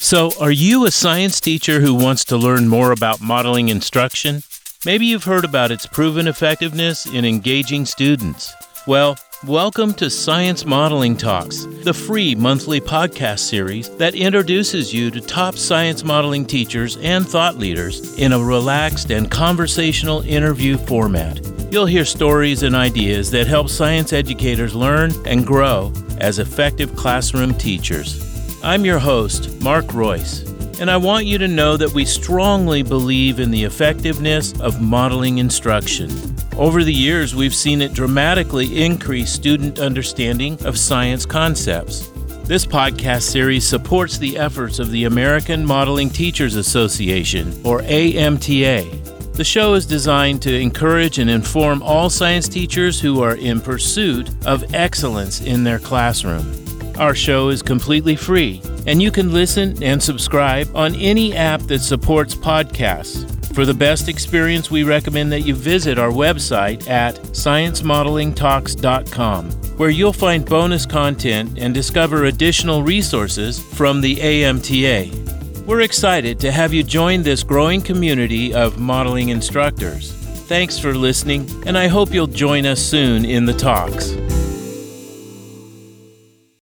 So, are you a science teacher who wants to learn more about modeling instruction? Maybe you've heard about its proven effectiveness in engaging students. Well, welcome to Science Modeling Talks, the free monthly podcast series that introduces you to top science modeling teachers and thought leaders in a relaxed and conversational interview format. You'll hear stories and ideas that help science educators learn and grow as effective classroom teachers. I'm your host, Mark Royce, and I want you to know that we strongly believe in the effectiveness of modeling instruction. Over the years, we've seen it dramatically increase student understanding of science concepts. This podcast series supports the efforts of the American Modeling Teachers Association, or AMTA. The show is designed to encourage and inform all science teachers who are in pursuit of excellence in their classroom. Our show is completely free, and you can listen and subscribe on any app that supports podcasts. For the best experience, we recommend that you visit our website at sciencemodelingtalks.com, where you'll find bonus content and discover additional resources from the AMTA. We're excited to have you join this growing community of modeling instructors. Thanks for listening, and I hope you'll join us soon in the talks.